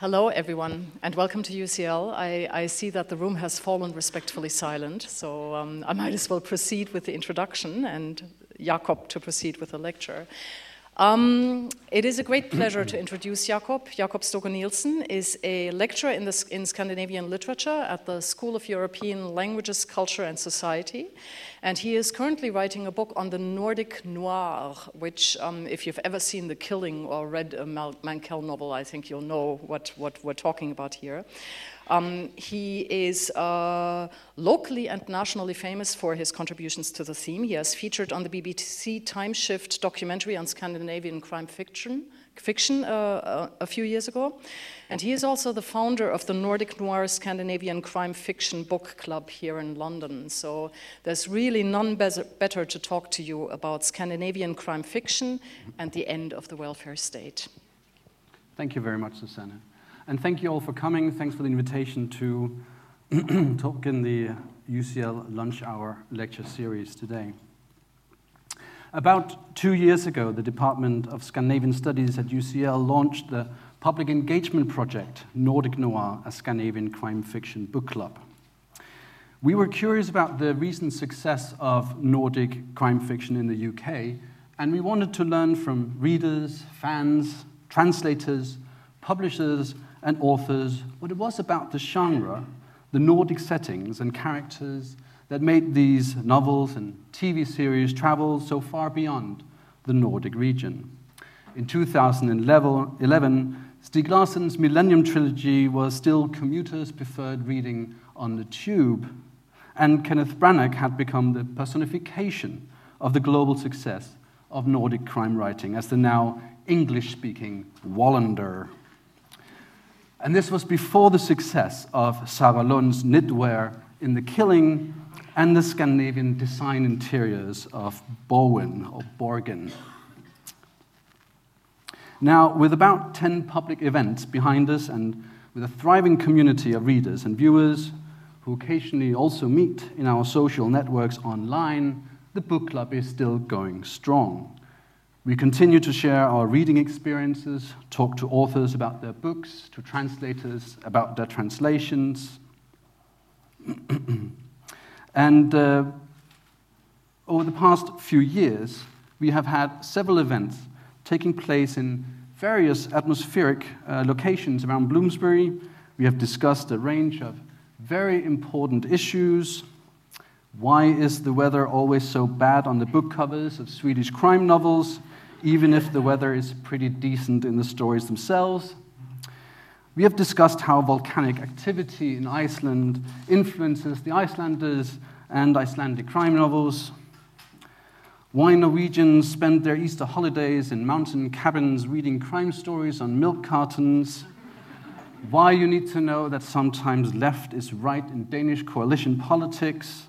Hello, everyone, and welcome to UCL. I, I see that the room has fallen respectfully silent, so um, I might as well proceed with the introduction and Jakob to proceed with the lecture. Um, it is a great pleasure to introduce Jakob. Jakob Stougaard-Nielsen is a lecturer in, the, in, Scandinavian literature at the School of European Languages, Culture and Society. And he is currently writing a book on the Nordic noir, which, um, if you've ever seen The Killing or read a Mankell novel, I think you'll know what, what we're talking about here. Um, he is uh, locally and nationally famous for his contributions to the theme. He has featured on the BBC Time Shift documentary on Scandinavian crime fiction, fiction uh, uh, a few years ago. And he is also the founder of the Nordic Noir Scandinavian Crime Fiction Book Club here in London. So there's really none better to talk to you about Scandinavian crime fiction and the end of the welfare state. Thank you very much, Susanna. And thank you all for coming. Thanks for the invitation to talk in the UCL Lunch Hour lecture series today. About two years ago, the Department of Scandinavian Studies at UCL launched the public engagement project Nordic Noir, a Scandinavian crime fiction book club. We were curious about the recent success of Nordic crime fiction in the UK, and we wanted to learn from readers, fans, translators, publishers, and authors what it was about the genre, the Nordic settings and characters that made these novels and TV series travel so far beyond the Nordic region. In 2011, Stieg Larsson's Millennium Trilogy was still commuters' preferred reading on the tube, and Kenneth Branagh had become the personification of the global success of Nordic crime writing as the now English speaking Wallander. And this was before the success of Sarah Lund's knitwear in The Killing and the Scandinavian design interiors of Borgen or Borgen. Now, with about 10 public events behind us and with a thriving community of readers and viewers who occasionally also meet in our social networks online, the book club is still going strong. We continue to share our reading experiences, talk to authors about their books, to translators about their translations. and uh, over the past few years, we have had several events taking place in various atmospheric uh, locations around Bloomsbury. We have discussed a range of very important issues. Why is the weather always so bad on the book covers of Swedish crime novels? even if the weather is pretty decent in the stories themselves. We have discussed how volcanic activity in Iceland influences the Icelanders and Icelandic crime novels. Why Norwegians spend their Easter holidays in mountain cabins reading crime stories on milk cartons. Why you need to know that sometimes left is right in Danish coalition politics.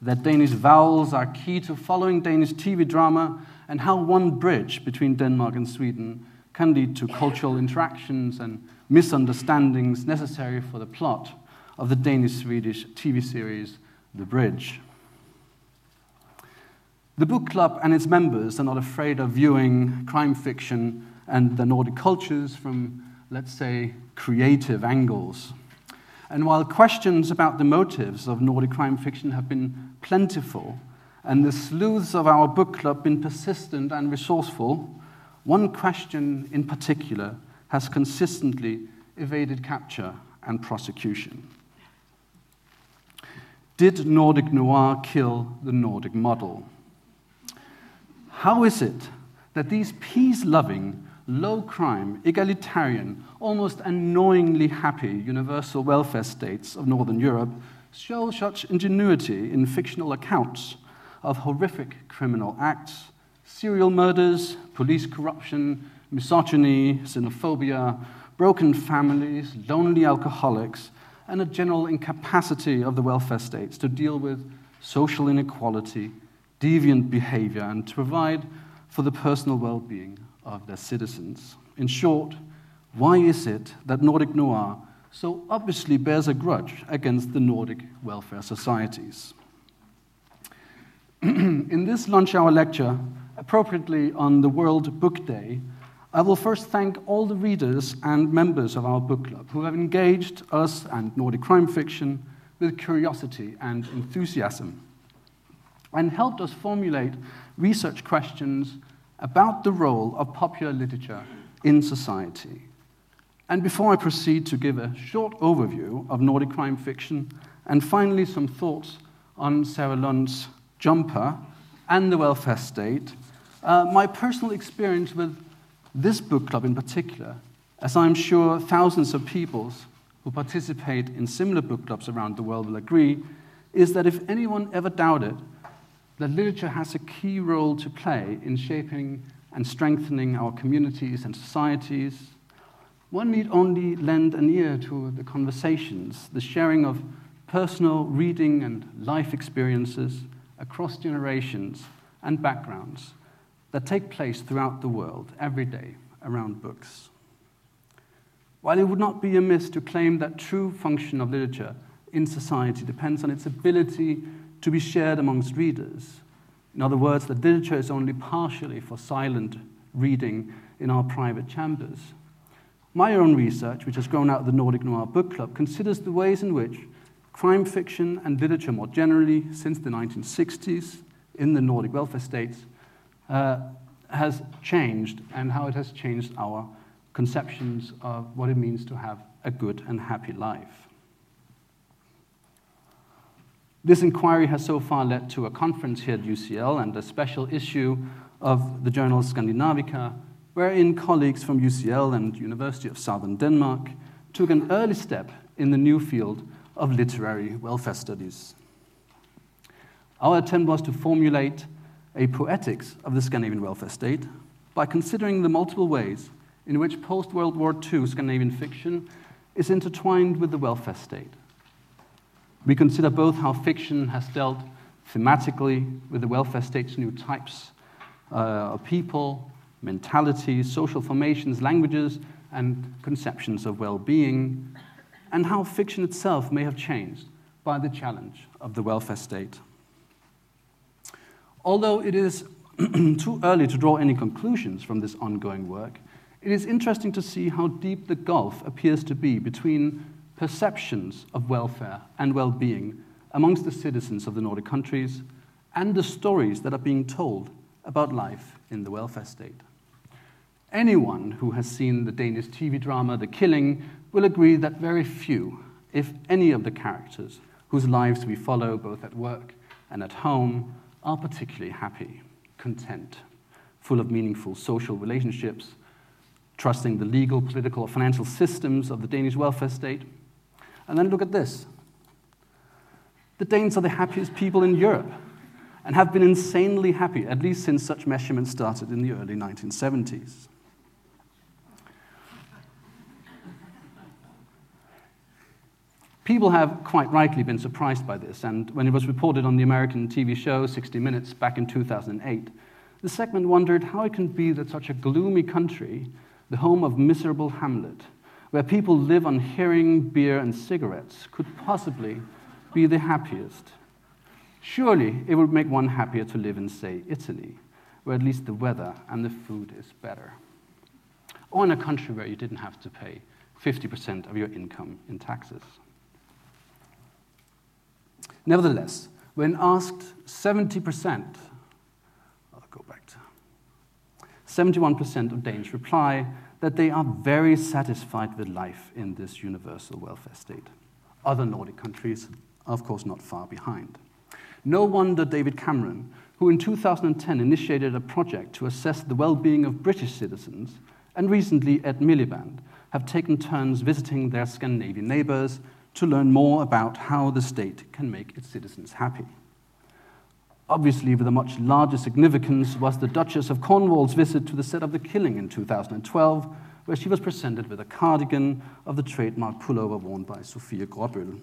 That Danish vowels are key to following Danish TV drama and how one bridge between Denmark and Sweden can lead to cultural interactions and misunderstandings necessary for the plot of the Danish Swedish TV series The Bridge. The book club and its members are not afraid of viewing crime fiction and the Nordic cultures from, let's say, creative angles. And while questions about the motives of Nordic crime fiction have been plentiful, and the sleuths of our book club been persistent and resourceful, one question in particular has consistently evaded capture and prosecution. Did Nordic noir kill the Nordic model? How is it that these peace loving, low crime, egalitarian, almost annoyingly happy universal welfare states of Northern Europe show such ingenuity in fictional accounts of horrific criminal acts, serial murders, police corruption, misogyny, xenophobia, broken families, lonely alcoholics, and a general incapacity of the welfare states to deal with social inequality, deviant behavior, and to provide for the personal well being of their citizens. In short, why is it that Nordic noir so obviously bears a grudge against the Nordic welfare societies? in this lunch hour lecture, appropriately on the World Book Day, I will first thank all the readers and members of our book club who have engaged us and Nordic crime fiction with curiosity and enthusiasm and helped us formulate research questions about the role of popular literature in society. And before I proceed to give a short overview of Nordic crime fiction, and finally some thoughts on Sarah Lund's Jumper and the welfare state, uh, my personal experience with this book club in particular, as I'm sure thousands of people who participate in similar book clubs around the world will agree, is that if anyone ever doubted that literature has a key role to play in shaping and strengthening our communities and societies, one need only lend an ear to the conversations, the sharing of personal reading and life experiences across generations and backgrounds that take place throughout the world every day around books. While it would not be amiss to claim that true function of literature in society depends on its ability to be shared amongst readers, in other words, that literature is only partially for silent reading in our private chambers. My own research, which has grown out of the Nordic Noir Book Club, considers the ways in which crime fiction and literature more generally, since the 1960s in the Nordic welfare states, uh, has changed and how it has changed our conceptions of what it means to have a good and happy life. This inquiry has so far led to a conference here at UCL and a special issue of the journal Scandinavica, wherein colleagues from UCL and University of Southern Denmark took an early step in the new field of literary welfare studies. Our attempt was to formulate a poetics of the Scandinavian welfare state by considering the multiple ways in which post World War II Scandinavian fiction is intertwined with the welfare state. We consider both how fiction has dealt thematically with the welfare state's new types uh, of people, mentalities, social formations, languages, and conceptions of well being, and how fiction itself may have changed by the challenge of the welfare state. Although it is too early to draw any conclusions from this ongoing work, it is interesting to see how deep the gulf appears to be between perceptions of welfare and well being amongst the citizens of the Nordic countries and the stories that are being told about life in the welfare state. Anyone who has seen the Danish TV drama The Killing will agree that very few, if any, of the characters whose lives we follow both at work and at home are particularly happy, content, full of meaningful social relationships, trusting the legal, political, or financial systems of the Danish welfare state. And then look at this. The Danes are the happiest people in Europe and have been insanely happy, at least since such measurements started in the early 1970s. People have quite rightly been surprised by this, and when it was reported on the American TV show 60 Minutes back in 2008, the segment wondered how it can be that such a gloomy country, the home of miserable Hamlet, where people live on herring, beer, and cigarettes, could possibly be the happiest. Surely it would make one happier to live in, say, Italy, where at least the weather and the food is better. Or in a country where you didn't have to pay 50% of your income in taxes. Nevertheless, when asked 70%, I'll go back to 71% of Danes reply that they are very satisfied with life in this universal welfare state. Other Nordic countries are, of course, not far behind. No wonder David Cameron, who in 2010 initiated a project to assess the well being of British citizens, and recently Ed Miliband, have taken turns visiting their Scandinavian neighbors to learn more about how the state can make its citizens happy. Obviously, with a much larger significance was the Duchess of Cornwall's visit to the set of The Killing in 2012, where she was presented with a cardigan of the trademark pullover worn by Sofie Gråbøl.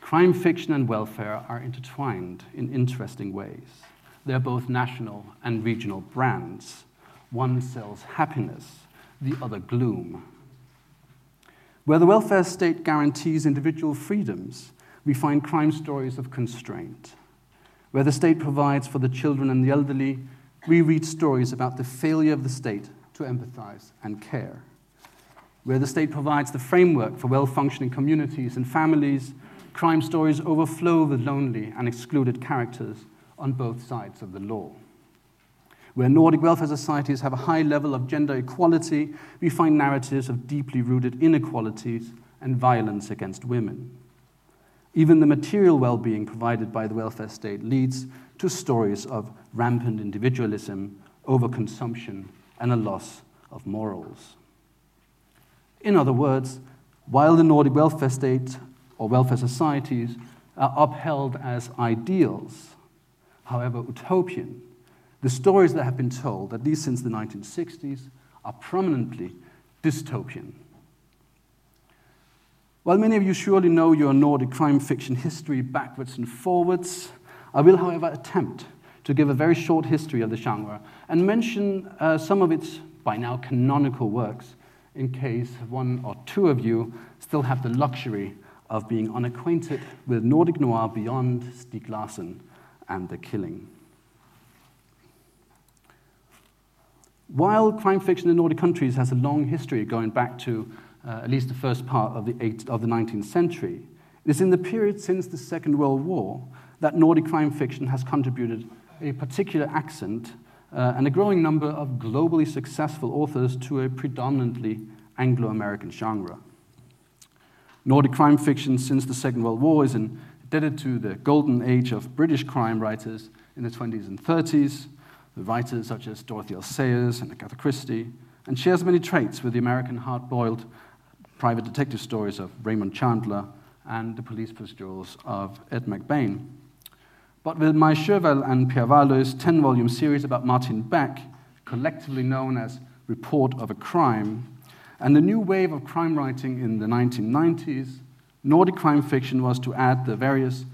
Crime fiction and welfare are intertwined in interesting ways. They're both national and regional brands. One sells happiness, the other gloom. Where the welfare state guarantees individual freedoms, we find crime stories of constraint. Where the state provides for the children and the elderly, we read stories about the failure of the state to empathize and care. Where the state provides the framework for well functioning communities and families, crime stories overflow with lonely and excluded characters on both sides of the law. Where Nordic welfare societies have a high level of gender equality, we find narratives of deeply rooted inequalities and violence against women. Even the material well being provided by the welfare state leads to stories of rampant individualism, overconsumption, and a loss of morals. In other words, while the Nordic welfare state or welfare societies are upheld as ideals, however utopian, the stories that have been told, at least since the 1960s, are prominently dystopian. While many of you surely know your Nordic crime fiction history backwards and forwards, I will, however, attempt to give a very short history of the genre and mention uh, some of its by now canonical works in case one or two of you still have the luxury of being unacquainted with Nordic noir beyond Stieg Larsson and The Killing. While crime fiction in Nordic countries has a long history going back to uh, at least the first part of the, eight, of the 19th century, it is in the period since the Second World War that Nordic crime fiction has contributed a particular accent uh, and a growing number of globally successful authors to a predominantly Anglo American genre. Nordic crime fiction since the Second World War is indebted to the golden age of British crime writers in the 20s and 30s, with writers such as Dorothy. Sayers and Agatha Christie, and shares many traits with the American hard boiled private detective stories of Raymond Chandler and the police procedurals of Ed McBain. But with Maj Sjöwall and Per Wahlöö's 10 volume series about Martin Beck, collectively known as Report of a Crime, and the new wave of crime writing in the 1990s, Nordic crime fiction was to add the various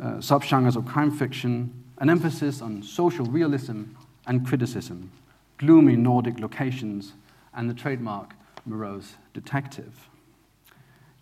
uh, subgenres of crime fiction an emphasis on social realism and criticism, gloomy Nordic locations, and the trademark morose detective.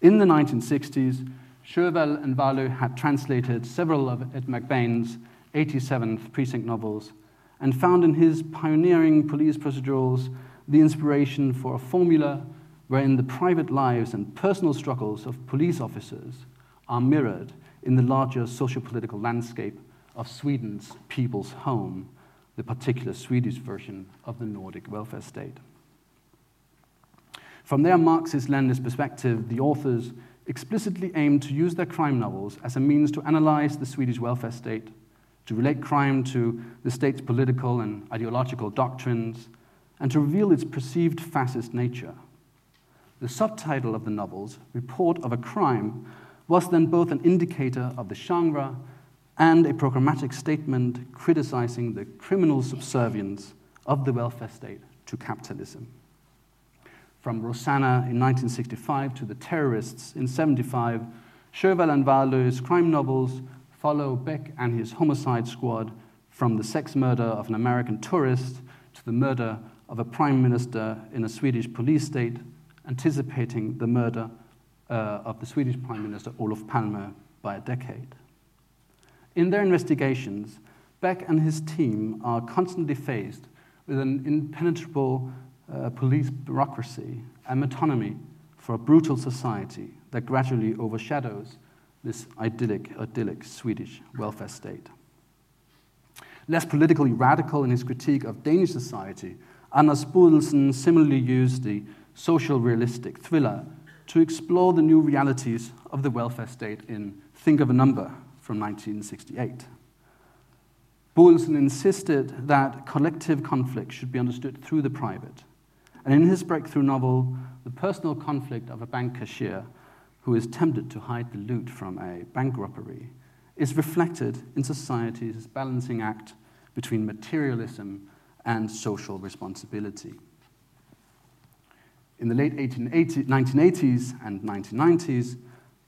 In the 1960s, Sjöwall and Wahlöö had translated several of Ed McBain's 87th precinct novels and found in his pioneering police procedurals the inspiration for a formula wherein the private lives and personal struggles of police officers are mirrored in the larger socio-political landscape of Sweden's people's home, the particular Swedish version of the Nordic welfare state. From their Marxist-Leninist perspective, the authors explicitly aimed to use their crime novels as a means to analyze the Swedish welfare state, to relate crime to the state's political and ideological doctrines, and to reveal its perceived fascist nature. The subtitle of the novels, Report of a Crime, was then both an indicator of the genre and a programmatic statement criticizing the criminal subservience of the welfare state to capitalism. From Roseanna in 1965 to The Terrorists in 75, Sjöwall and Wahlöö's crime novels follow Beck and his homicide squad from the sex murder of an American tourist to the murder of a prime minister in a Swedish police state, anticipating the murder uh, of the Swedish prime minister Olof Palme by a decade. In their investigations, Beck and his team are constantly faced with an impenetrable uh, police bureaucracy and metonymy for a brutal society that gradually overshadows this idyllic, idyllic Swedish welfare state. Less politically radical in his critique of Danish society, Anders Bodelsen similarly used the social realistic thriller to explore the new realities of the welfare state in Think of a Number from 1968. Bodelsen insisted that collective conflict should be understood through the private. And in his breakthrough novel, The Personal Conflict of a Bank Cashier, who is tempted to hide the loot from a bank robbery, is reflected in society's balancing act between materialism and social responsibility. In the late 1980s and 1990s,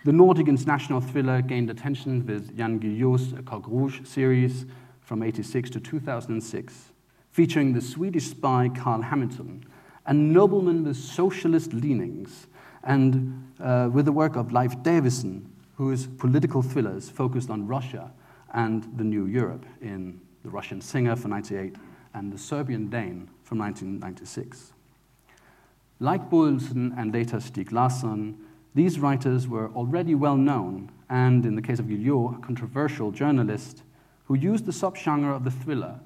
the Nordic international thriller gained attention with Jan Guillou's Coq Rouge series from 86 to 2006, featuring the Swedish spy Carl Hamilton, a nobleman with socialist leanings, and uh, with the work of Leif Davidsen, whose political thrillers focused on Russia and the New Europe in The Russian Singer from 98 and The Serbian Dane from 1996. Like Bodelsen and later Stieg Larsson, these writers were already well known and, in the case of Guillou, a controversial journalist who used the subgenre of the thriller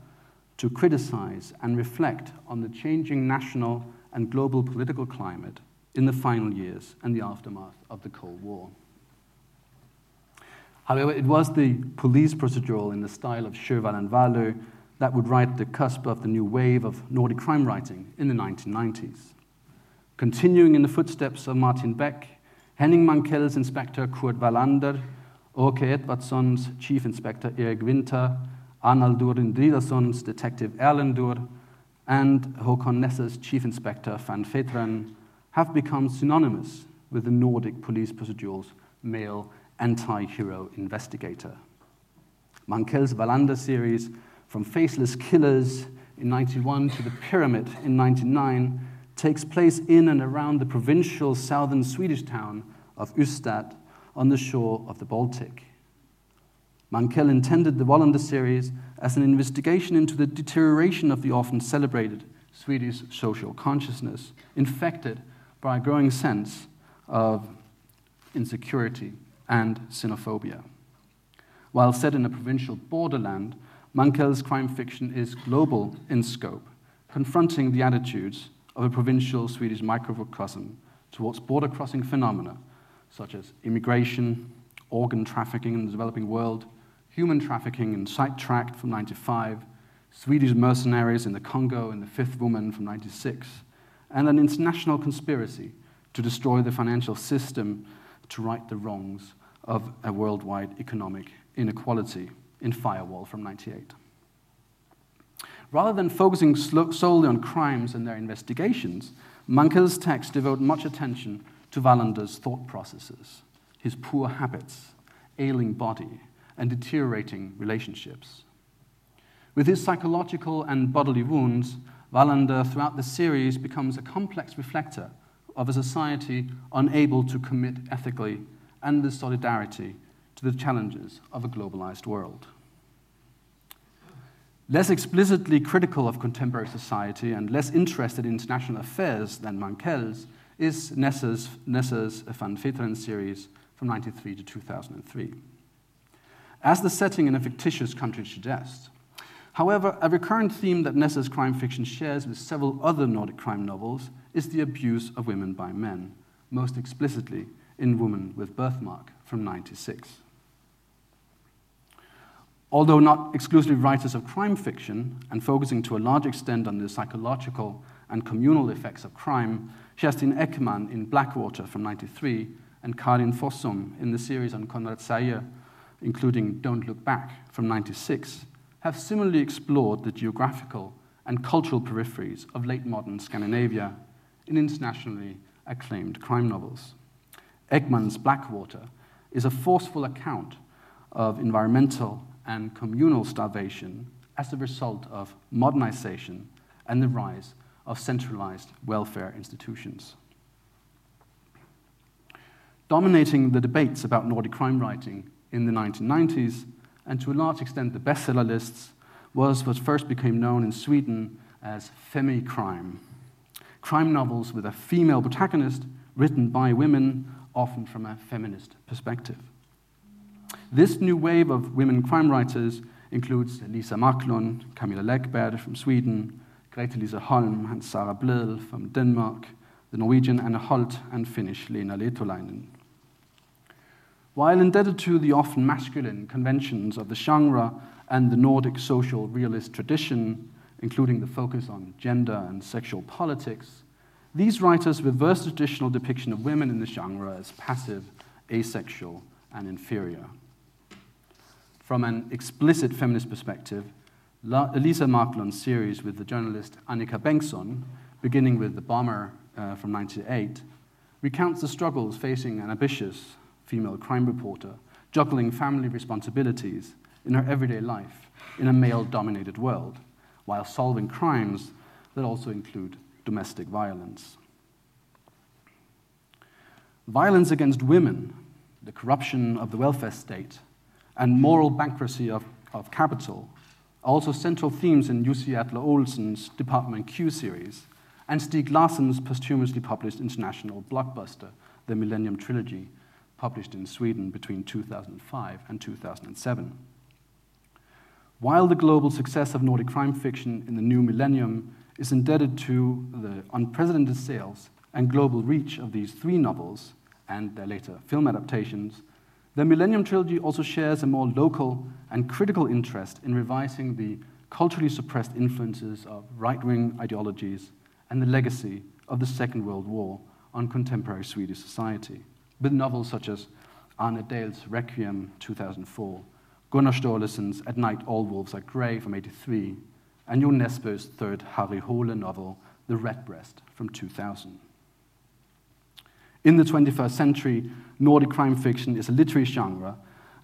to criticize and reflect on the changing national and global political climate in the final years and the aftermath of the Cold War. However, it was the police procedural in the style of Sjöwall and Wahlöö that would write the cusp of the new wave of Nordic crime writing in the 1990s. Continuing in the footsteps of Martin Beck, Henning Mankells Inspector Kurt Wallander, Åke Edwardson's Chief Inspector Erik Winter, Arnaldur Indridason's Detective Erlendur, and Håkan Nesser's Chief Inspector Van Veteren have become synonymous with the Nordic police procedural's male anti-hero investigator. Mankell's Wallander series, from Faceless Killers in 91 to The Pyramid in 99, takes place in and around the provincial southern Swedish town of Ystad on the shore of the Baltic. Mankell intended the Wallander series as an investigation into the deterioration of the often celebrated Swedish social consciousness, infected by a growing sense of insecurity and xenophobia. While set in a provincial borderland, Mankell's crime fiction is global in scope, confronting the attitudes of a provincial Swedish microcosm towards border crossing phenomena such as immigration, organ trafficking in the developing world, human trafficking in Sidetracked from 95, Swedish mercenaries in the Congo and the Fifth Woman from 96, and an international conspiracy to destroy the financial system to right the wrongs of a worldwide economic inequality in Firewall from 98. Rather than focusing solely on crimes and their investigations, Mankell's texts devote much attention to Wallander's thought processes, his poor habits, ailing body, and deteriorating relationships. With his psychological and bodily wounds, Wallander, throughout the series, becomes a complex reflector of a society unable to commit ethically and with solidarity to the challenges of a globalized world. Less explicitly critical of contemporary society and less interested in international affairs than Mankell's is Nesser's, Nesser's Van Veteren series from 1993 to 2003. As the setting in a fictitious country suggests, However, a recurrent theme that Nesser's crime fiction shares with several other Nordic crime novels is the abuse of women by men, most explicitly in Woman with Birthmark from 96. Although not exclusively writers of crime fiction and focusing to a large extent on the psychological and communal effects of crime, Kerstin Ekman in Blackwater from 93 and Karin Fossum in the series on Conrad Sejer, including Don't Look Back from 96, have similarly explored the geographical and cultural peripheries of late modern Scandinavia in internationally acclaimed crime novels. Ekman's Blackwater is a forceful account of environmental and communal starvation as a result of modernization and the rise of centralized welfare institutions. Dominating the debates about Nordic crime writing in the 1990s and to a large extent the bestseller lists, was what first became known in Sweden as femi-crime. Crime novels with a female protagonist written by women, often from a feminist perspective. This new wave of women crime writers includes Liza Marklund, Camilla Läckberg from Sweden, Gretelise Holm and Sara Blædel from Denmark, the Norwegian Anne Holt and Finnish Leena Lehtolainen. While indebted to the often masculine conventions of the genre and the Nordic social realist tradition, including the focus on gender and sexual politics, these writers reverse the traditional depiction of women in the genre as passive, asexual, and inferior. From an explicit feminist perspective, Elisa Marklund's series with the journalist Annika Bengtzon, beginning with The Bomber uh, from 1998, recounts the struggles facing an ambitious female crime reporter, juggling family responsibilities in her everyday life in a male dominated world, while solving crimes that also include domestic violence. Violence against women, the corruption of the welfare state, and moral bankruptcy of, of capital are also central themes in Jussi Adler-Olsen's Department Q series, and Stieg Larsson's posthumously published international blockbuster, The Millennium Trilogy, published in Sweden between 2005 and 2007. While the global success of Nordic crime fiction in the new millennium is indebted to the unprecedented sales and global reach of these three novels and their later film adaptations, the Millennium Trilogy also shares a more local and critical interest in revising the culturally suppressed influences of right wing ideologies and the legacy of the Second World War on contemporary Swedish society, with novels such as Arne Dahl's Requiem, 2004, Gunnar Staalesen's At Night All Wolves Are Grey from 83, and Jo Nesbø's third Harry Hole novel, The Redbreast, from 2000. In the 21st century, Nordic crime fiction is a literary genre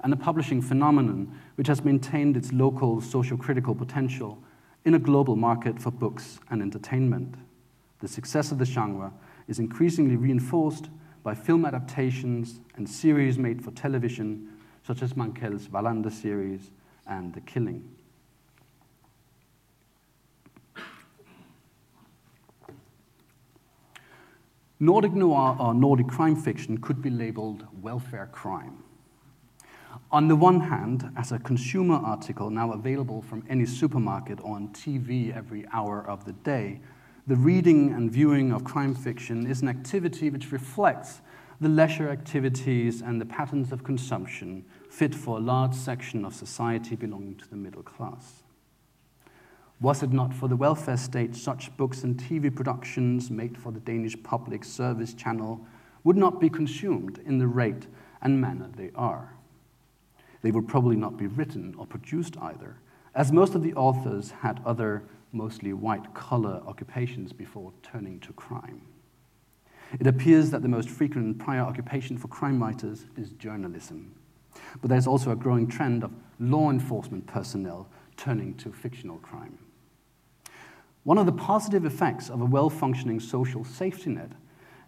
and a publishing phenomenon which has maintained its local social critical potential in a global market for books and entertainment. The success of the genre is increasingly reinforced by film adaptations and series made for television, such as Mankell's Wallander series and The Killing. Nordic noir or Nordic crime fiction could be labeled welfare crime. On the one hand, as a consumer article now available from any supermarket or on TV every hour of the day, the reading and viewing of crime fiction is an activity which reflects the leisure activities and the patterns of consumption fit for a large section of society belonging to the middle class. Was it not for the welfare state, such books and TV productions made for the Danish public service channel would not be consumed in the rate and manner they are. They would probably not be written or produced either, as most of the authors had other, mostly white collar occupations before turning to crime. It appears that the most frequent prior occupation for crime writers is journalism. But there's also a growing trend of law enforcement personnel turning to fictional crime. One of the positive effects of a well functioning social safety net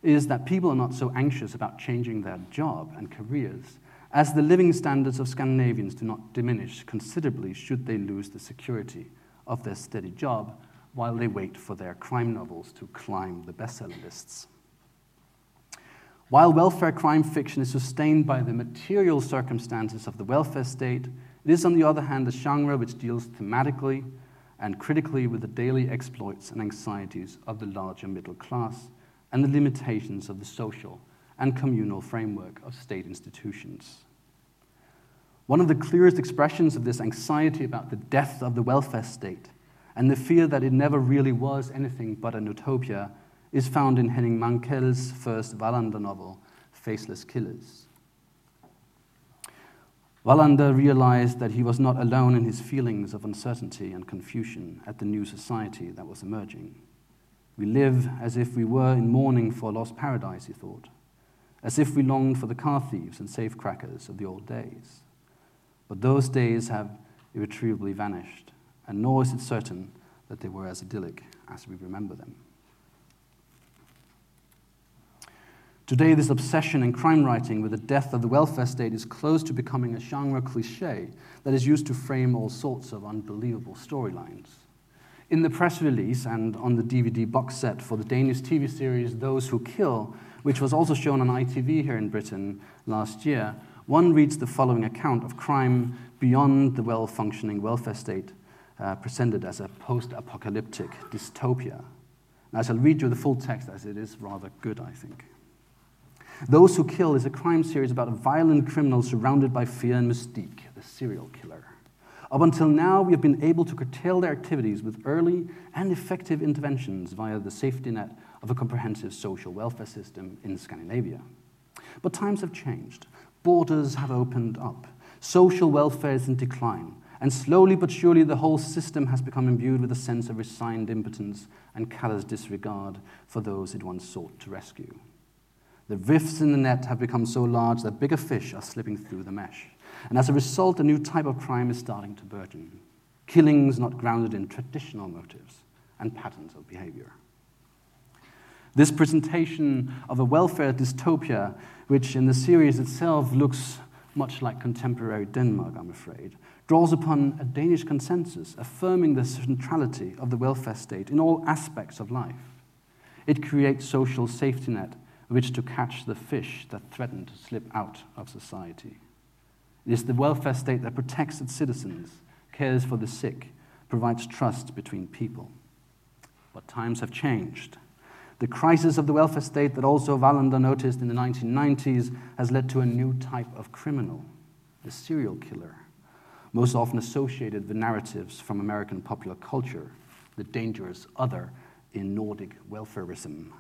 is that people are not so anxious about changing their job and careers, as the living standards of Scandinavians do not diminish considerably should they lose the security of their steady job while they wait for their crime novels to climb the bestseller lists. While welfare crime fiction is sustained by the material circumstances of the welfare state, it is, on the other hand, a genre which deals thematically and critically with the daily exploits and anxieties of the larger middle class and the limitations of the social and communal framework of state institutions. One of the clearest expressions of this anxiety about the death of the welfare state and the fear that it never really was anything but an utopia is found in Henning Mankell's first Wallander novel, Faceless Killers. Wallander realized that he was not alone in his feelings of uncertainty and confusion at the new society that was emerging. We live as if we were in mourning for a lost paradise, he thought, as if we longed for the car thieves and safecrackers of the old days. But those days have irretrievably vanished, and nor is it certain that they were as idyllic as we remember them. Today, this obsession in crime writing with the death of the welfare state is close to becoming a genre cliche that is used to frame all sorts of unbelievable storylines. In the press release and on the DVD box set for the Danish TV series Those Who Kill, which was also shown on ITV here in Britain last year, one reads the following account of crime beyond the well functioning welfare state, uh, presented as a post apocalyptic dystopia. Now, I shall read you the full text as it is rather good, I think. Those Who Kill is a crime series about a violent criminal surrounded by fear and mystique, the serial killer. Up until now, we have been able to curtail their activities with early and effective interventions via the safety net of a comprehensive social welfare system in Scandinavia. But times have changed. Borders have opened up. Social welfare is in decline. And slowly but surely, the whole system has become imbued with a sense of resigned impotence and callous disregard for those it once sought to rescue. The rifts in the net have become so large that bigger fish are slipping through the mesh. And as a result, a new type of crime is starting to burgeon killings not grounded in traditional motives and patterns of behavior. This presentation of a welfare dystopia, which in the series itself looks much like contemporary Denmark, I'm afraid, draws upon a Danish consensus affirming the centrality of the welfare state in all aspects of life. It creates social safety net which to catch the fish that threaten to slip out of society. It is the welfare state that protects its citizens, cares for the sick, provides trust between people. But times have changed. The crisis of the welfare state that also Wallander noticed in the 1990s has led to a new type of criminal, the serial killer, most often associated with narratives from American popular culture, the dangerous other in Nordic welfarism.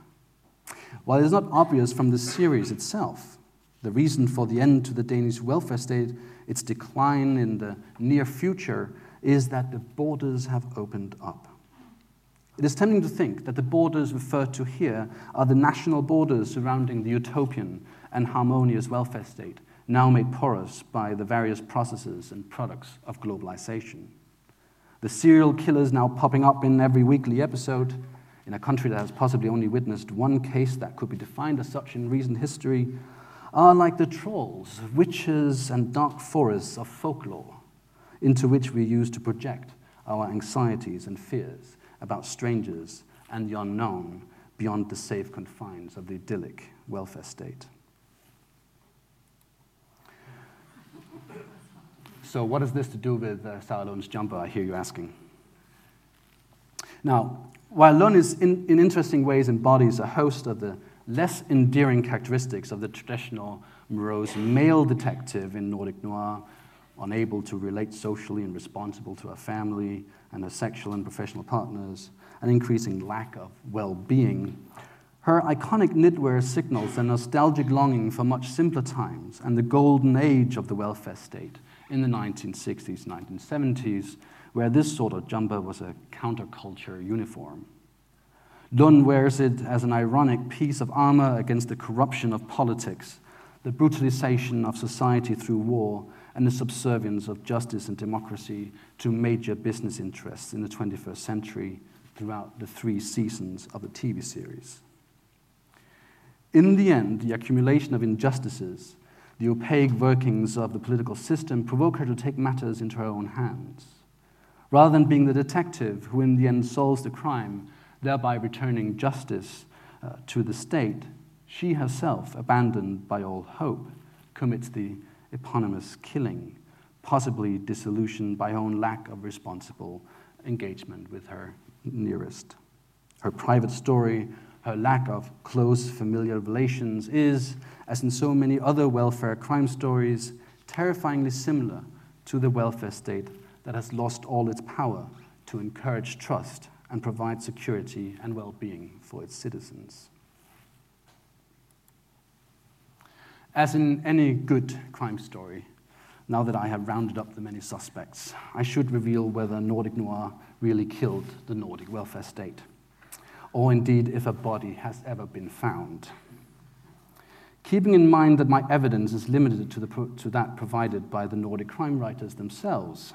While it is not obvious from the series itself, the reason for the end to the Danish welfare state, its decline in the near future, is that the borders have opened up. It is tempting to think that the borders referred to here are the national borders surrounding the utopian and harmonious welfare state, now made porous by the various processes and products of globalization. The serial killers now popping up in every weekly episode in a country that has possibly only witnessed one case that could be defined as such in recent history, are like the trolls, witches, and dark forests of folklore into which we use to project our anxieties and fears about strangers and the unknown beyond the safe confines of the idyllic welfare state. So, what has this to do with uh, Sarah Lund's jumper, I hear you asking? Now, while Lund is in, in interesting ways embodies a host of the less endearing characteristics of the traditional morose male detective in Nordic noir, unable to relate socially and responsible to her family and her sexual and professional partners, an increasing lack of well being. Her iconic knitwear signals a nostalgic longing for much simpler times and the golden age of the welfare state in the 1960s, 1970s, where this sort of jumper was a counterculture uniform. Lund wears it as an ironic piece of armor against the corruption of politics, the brutalization of society through war, and the subservience of justice and democracy to major business interests in the 21st century throughout the three seasons of the TV series. In the end, the accumulation of injustices, the opaque workings of the political system provoke her to take matters into her own hands. Rather than being the detective who in the end solves the crime, thereby returning justice uh, to the state, she herself, abandoned by all hope, commits the eponymous killing, possibly disillusioned by her own lack of responsible engagement with her nearest. Her private story, her lack of close familial relations, is, as in so many other welfare crime stories, terrifyingly similar to the welfare state that has lost all its power to encourage trust and provide security and well being for its citizens. As in any good crime story, now that I have rounded up the many suspects, I should reveal whether Nordic Noir really killed the Nordic welfare state, or indeed if a body has ever been found. Keeping in mind that my evidence is limited to, the, to that provided by the Nordic crime writers themselves,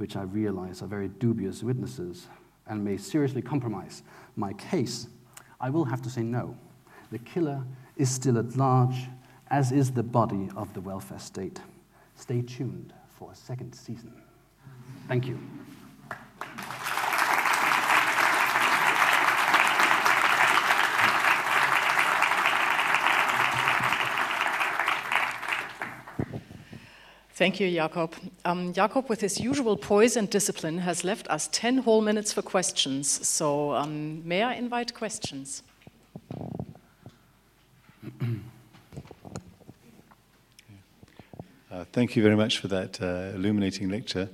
which I realize are very dubious witnesses and may seriously compromise my case, I will have to say no. The killer is still at large, as is the body of the welfare state. Stay tuned for a second season. Thank you. Thank you, Jakob. Um, Jakob, with his usual poise and discipline, has left us 10 whole minutes for questions. So, um, may I invite questions? Uh, thank you very much for that uh, illuminating lecture.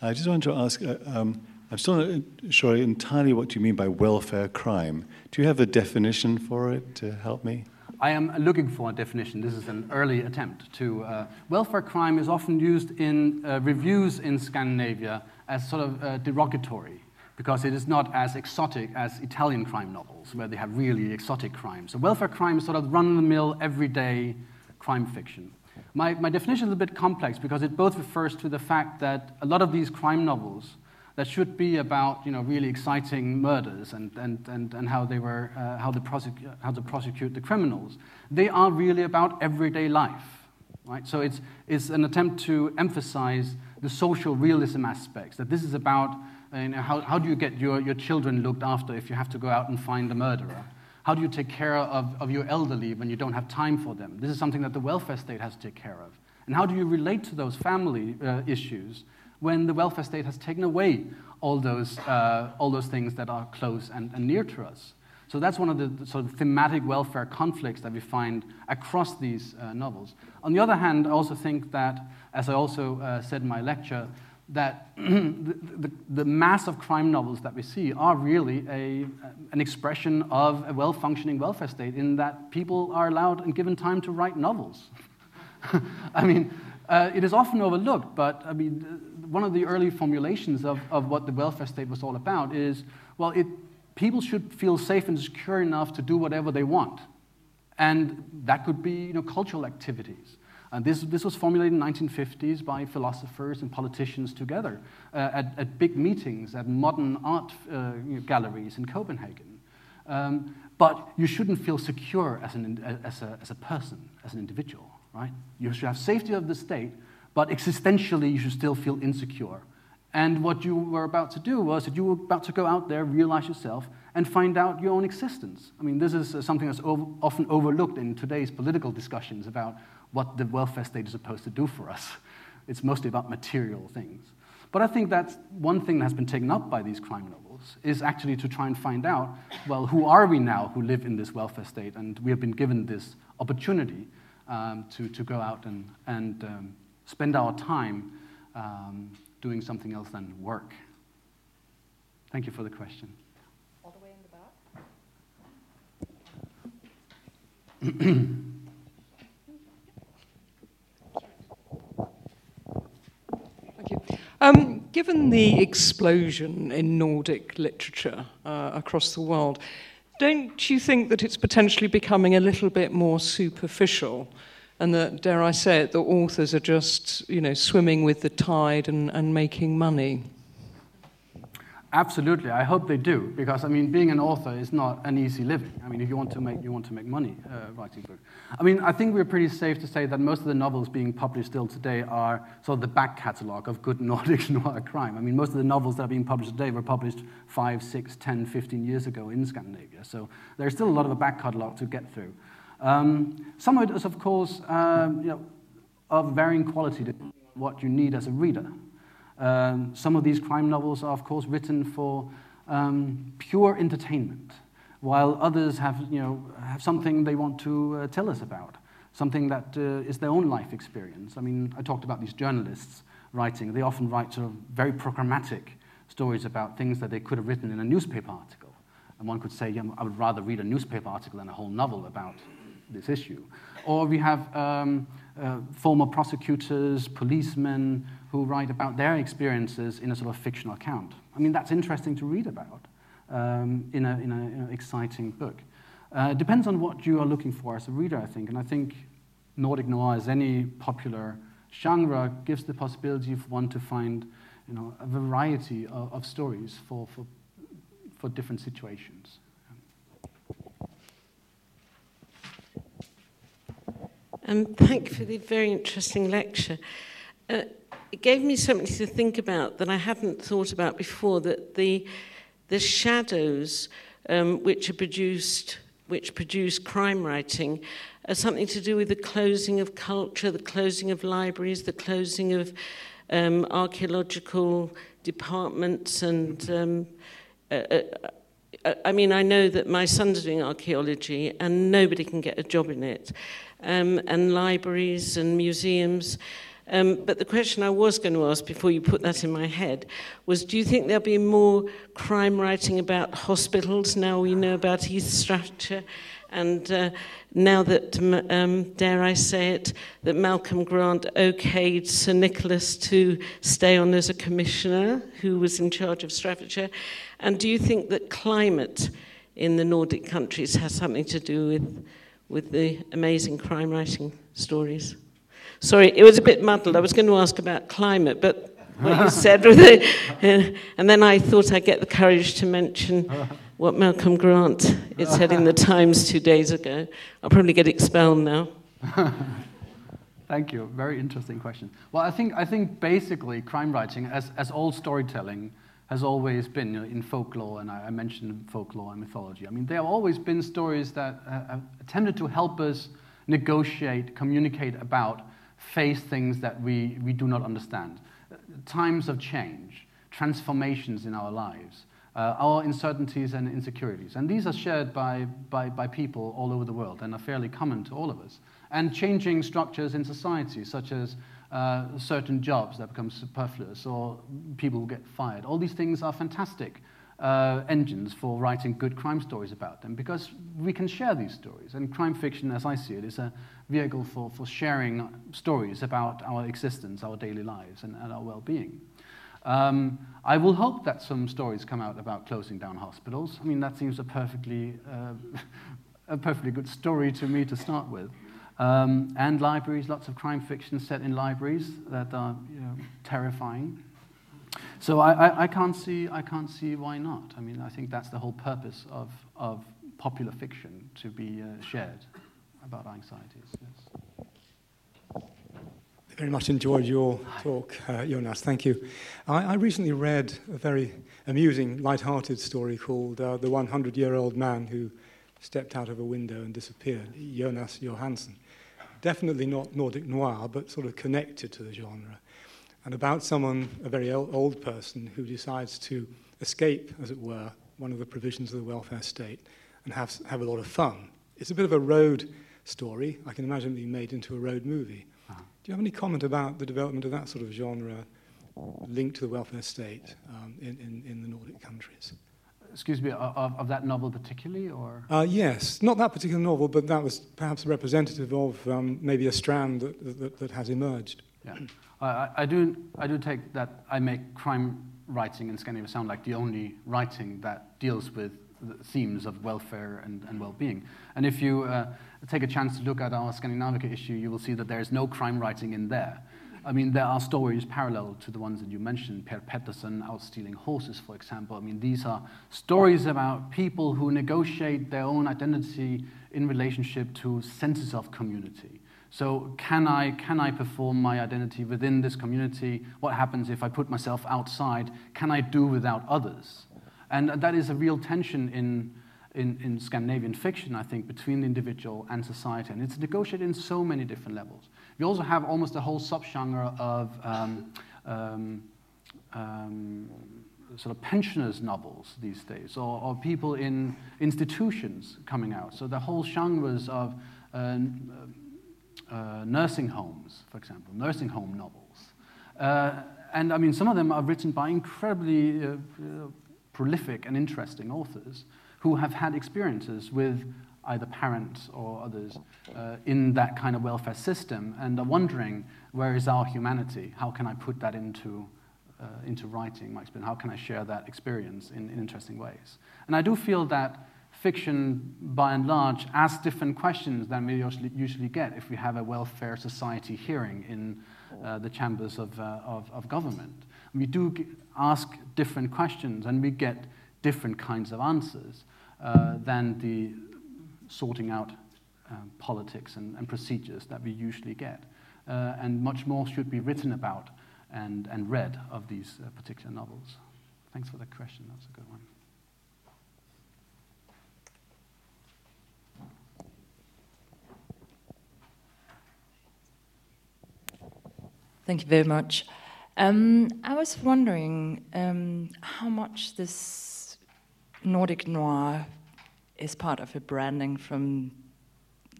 I just wanted to ask uh, um, I'm still not sure entirely what you mean by welfare crime. Do you have a definition for it to help me? I am looking for a definition. This is an early attempt to. Uh, welfare crime is often used in uh, reviews in Scandinavia as sort of uh, derogatory because it is not as exotic as Italian crime novels, where they have really exotic crimes. So, welfare crime is sort of run of the mill, everyday crime fiction. My, my definition is a bit complex because it both refers to the fact that a lot of these crime novels that should be about you know, really exciting murders and, and, and, and how, they were, uh, how, the prosecu- how to prosecute the criminals. They are really about everyday life. right? So it's, it's an attempt to emphasize the social realism aspects, that this is about uh, you know, how, how do you get your, your children looked after if you have to go out and find a murderer? How do you take care of, of your elderly when you don't have time for them? This is something that the welfare state has to take care of. And how do you relate to those family uh, issues when the welfare state has taken away all those, uh, all those things that are close and, and near to us? So that's one of the, sort of thematic welfare conflicts that we find across these uh, novels. On the other hand, I also think that, as I also uh, said in my lecture, that the, the, the, mass of crime novels that we see are really a, an expression of a well functioning welfare state in that people are allowed and given time to write novels. I mean, uh, it is often overlooked, but I mean, one of the early formulations of, of what the welfare state was all about is well, it, people should feel safe and secure enough to do whatever they want. And that could be you know, cultural activities. And this, this was formulated in the 1950s by philosophers and politicians together uh, at, at, big meetings at modern art uh, galleries in Copenhagen. Um, but you shouldn't feel secure as, an, as, a, as a person, as an individual, right? You should have safety of the state, but existentially you should still feel insecure. And what you were about to do was that you were about to go out there, realize yourself, and find out your own existence. I mean, this is uh, something that's often overlooked in today's political discussions about what the welfare state is supposed to do for us. It's mostly about material things. But I think that's one thing that has been taken up by these crime novels is actually to try and find out, well, who are we now who live in this welfare state? And we have been given this opportunity um, to, to go out and, and um, spend our time um, doing something else than work. Thank you for the question. All the way in the back. Um, given the explosion in Nordic literature uh, across the world, don't you think that it's potentially becoming a little bit more superficial? And that, dare I say it, the authors are just, you know, swimming with the tide and, and making money? Absolutely, I hope they do, because I mean, being an author is not an easy living. I mean, if you want to make you want to make money uh, writing books. I mean, I think we're pretty safe to say that most of the novels being published still today are sort of the back catalogue of good Nordic noir crime. I mean, most of the novels that are being published today were published five, six, 10, 15 years ago in Scandinavia. So there's still a lot of a back catalogue to get through. Um, some of it is, of course, um, you know, of varying quality on what you need as a reader. Um, some of these crime novels are, of course, written for um, pure entertainment, while others have, you know, have something they want to uh, tell us about, something that uh, is their own life experience. I mean, I talked about these journalists writing. They often write sort of very programmatic stories about things that they could have written in a newspaper article. And one could say, yeah, I would rather read a newspaper article than a whole novel about this issue. Or we have um, uh, former prosecutors, policemen, who write about their experiences in a sort of fictional account. I mean, that's interesting to read about um, in, an exciting book. Uh, depends on what you are looking for as a reader, I think. And I think Nordic noir, as any popular genre, gives the possibility for one to find you know, a variety of, of stories for, for, for different situations. Um, thank you for the very interesting lecture. Uh, it gave me something to think about that I hadn't thought about before, that the, the shadows um, which are produced, which produce crime writing, are something to do with the closing of culture, the closing of libraries, the closing of um, archaeological departments and um, uh, uh, uh I mean, I know that my son's doing archaeology and nobody can get a job in it. Um, and libraries and museums. Um, but the question I was going to ask before you put that in my head was do you think there'll be more crime writing about hospitals now we know about East Staffordshire? And uh, now that, um, dare I say it, that Malcolm Grant okayed Sir Nicholas to stay on as a commissioner who was in charge of Staffordshire? And do you think that climate in the Nordic countries has something to do with, with the amazing crime writing stories? Sorry, it was a bit muddled. I was going to ask about climate, but what you said with it, uh, and then I thought I'd get the courage to mention what Malcolm Grant had said in the Times two days ago. I'll probably get expelled now. Thank you. Very interesting question. Well, I think, I think basically crime writing, as, as all storytelling, has always been you know, in folklore, and I, I, mentioned folklore and mythology. I mean, there have always been stories that uh, have attempted to help us negotiate, communicate about, face things that we, we do not understand. Times of change, transformations in our lives, uh, our uncertainties and insecurities. And these are shared by, by, by people all over the world and are fairly common to all of us. And changing structures in society, such as uh, certain jobs that become superfluous or people who get fired. All these things are fantastic uh, engines for writing good crime stories about them because we can share these stories. And crime fiction, as I see it, is a vehicle for, for sharing stories about our existence, our daily lives, and, and our well being. Um, I will hope that some stories come out about closing down hospitals. I mean, that seems a perfectly, uh, a perfectly good story to me to start with. Um, and libraries, lots of crime fiction set in libraries that are you know, terrifying. So I, I, I, can't see, I can't see why not. I mean, I think that's the whole purpose of, of popular fiction, to be uh, shared about anxieties. Yes very much enjoyed your talk, uh, Jonas. Thank you. I, I, recently read a very amusing, light-hearted story called uh, The 100-Year-Old Man Who Stepped Out of a Window and Disappeared, Jonas Jonasson. Definitely not Nordic noir, but sort of connected to the genre. And about someone, a very old person, who decides to escape, as it were, one of the provisions of the welfare state and have, have a lot of fun. It's a bit of a road story. I can imagine it being made into a road movie. Do you have any comment about the development of that sort of genre linked to the welfare state um, in, in, in, the Nordic countries? Excuse me, of, of that novel particularly, or? Uh, yes, not that particular novel, but that was perhaps representative of um, maybe a strand that, that, that has emerged. Yeah, I, I, do, I do take that I make crime writing in Scandinavia sound like the only writing that deals with the themes of welfare and, and well-being. And if you uh, take a chance to look at our Scandinavica issue, you will see that there is no crime writing in there. I mean, there are stories parallel to the ones that you mentioned, Per Petterson out stealing horses, for example. I mean, these are stories about people who negotiate their own identity in relationship to senses of community. So, can I, can I perform my identity within this community? What happens if I put myself outside? Can I do without others? And that is a real tension in, in, in Scandinavian fiction, I think, between the individual and society. And it's negotiated in so many different levels. We also have almost a whole subgenre of um, um, um, sort of pensioners' novels these days, or, or, people in institutions coming out. So the whole genres of uh, uh, nursing homes, for example, nursing home novels. Uh, and I mean, some of them are written by incredibly uh, uh, prolific and interesting authors who have had experiences with either parents or others uh, in that kind of welfare system and are wondering where is our humanity? How can I put that into, uh, into writing my experience? How can I share that experience in, in interesting ways? And I do feel that fiction, by and large, asks different questions than we usually, get if we have a welfare society hearing in uh, the chambers of, uh, of, of government. We do ask different questions and we get different kinds of answers uh, than the sorting out uh, politics and, and, procedures that we usually get. Uh, and much more should be written about and, and read of these uh, particular novels. Thanks for the question, that's a good one. Thank you very much. Um, I was wondering um, how much this Nordic noir is part of a branding from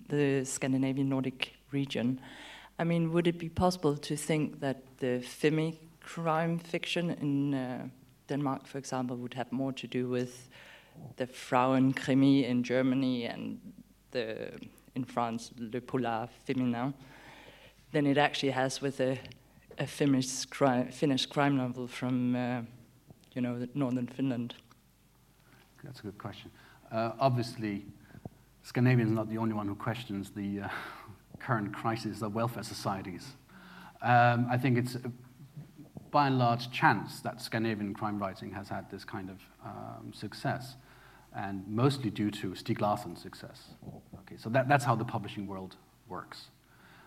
the Scandinavian Nordic region. I mean, would it be possible to think that the Femi crime fiction in uh, Denmark, for example, would have more to do with the Frauenkrimi in Germany and the, in France, Le Polar Féminin, than it actually has with a a Finnish crime, Finnish crime novel from, uh, you know, northern Finland? That's a good question. Uh, obviously, Scandinavia is not the only one who questions the uh, current crisis of welfare societies. Um, I think it's, uh, by and large, chance that Scandinavian crime writing has had this kind of um, success, and mostly due to Stieg Larsson's success. Okay, so that, that's how the publishing world works.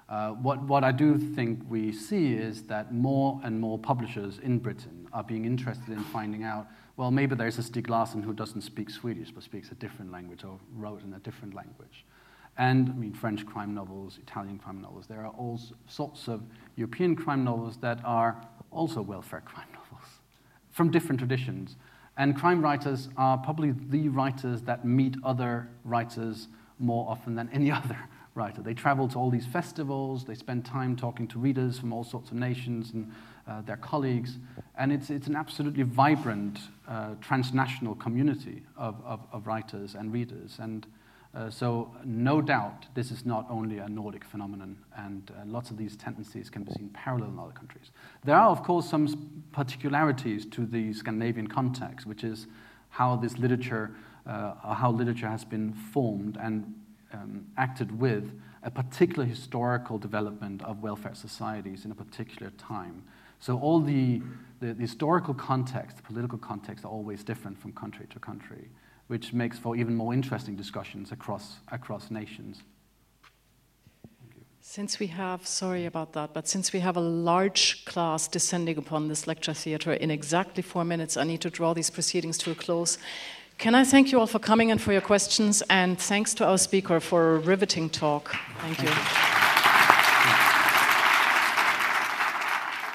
Uh, what, what I do think we see is that more and more publishers in Britain are being interested in finding out, well, maybe there's a Stieg Larsson who doesn't speak Swedish but speaks a different language or wrote in a different language. And I mean, French crime novels, Italian crime novels, there are all sorts of European crime novels that are also welfare crime novels from different traditions. And crime writers are probably the writers that meet other writers more often than any other writer. They travel to all these festivals, they spend time talking to readers from all sorts of nations and uh, their colleagues, and it's, it's an absolutely vibrant uh, transnational community of, of, of, writers and readers. And uh, so, no doubt, this is not only a Nordic phenomenon, and uh, lots of these tendencies can be seen parallel in other countries. There are, of course, some particularities to the Scandinavian context, which is how this literature, uh, how literature has been formed and um, acted with a particular historical development of welfare societies in a particular time. So all the, the, the, historical context, the political context are always different from country to country, which makes for even more interesting discussions across, across nations. Since we have, sorry about that, but since we have a large class descending upon this lecture theatre in exactly four minutes, I need to draw these proceedings to a close. Can I thank you all for coming and for your questions, and thanks to our speaker for a riveting talk. Thank you.